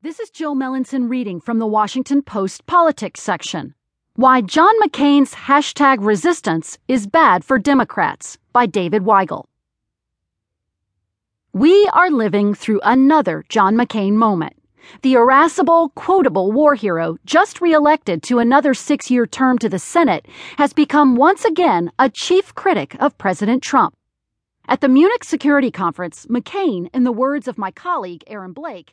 This is Jill Melancon reading from the Washington Post Politics section. Why John McCain's hashtag resistance is bad for Democrats by David Weigel. We are living through another John McCain moment. The irascible, quotable war hero, just reelected to another six year term to the Senate, has become once again a chief critic of President Trump. At the Munich Security Conference, McCain, in the words of my colleague Aaron Blake,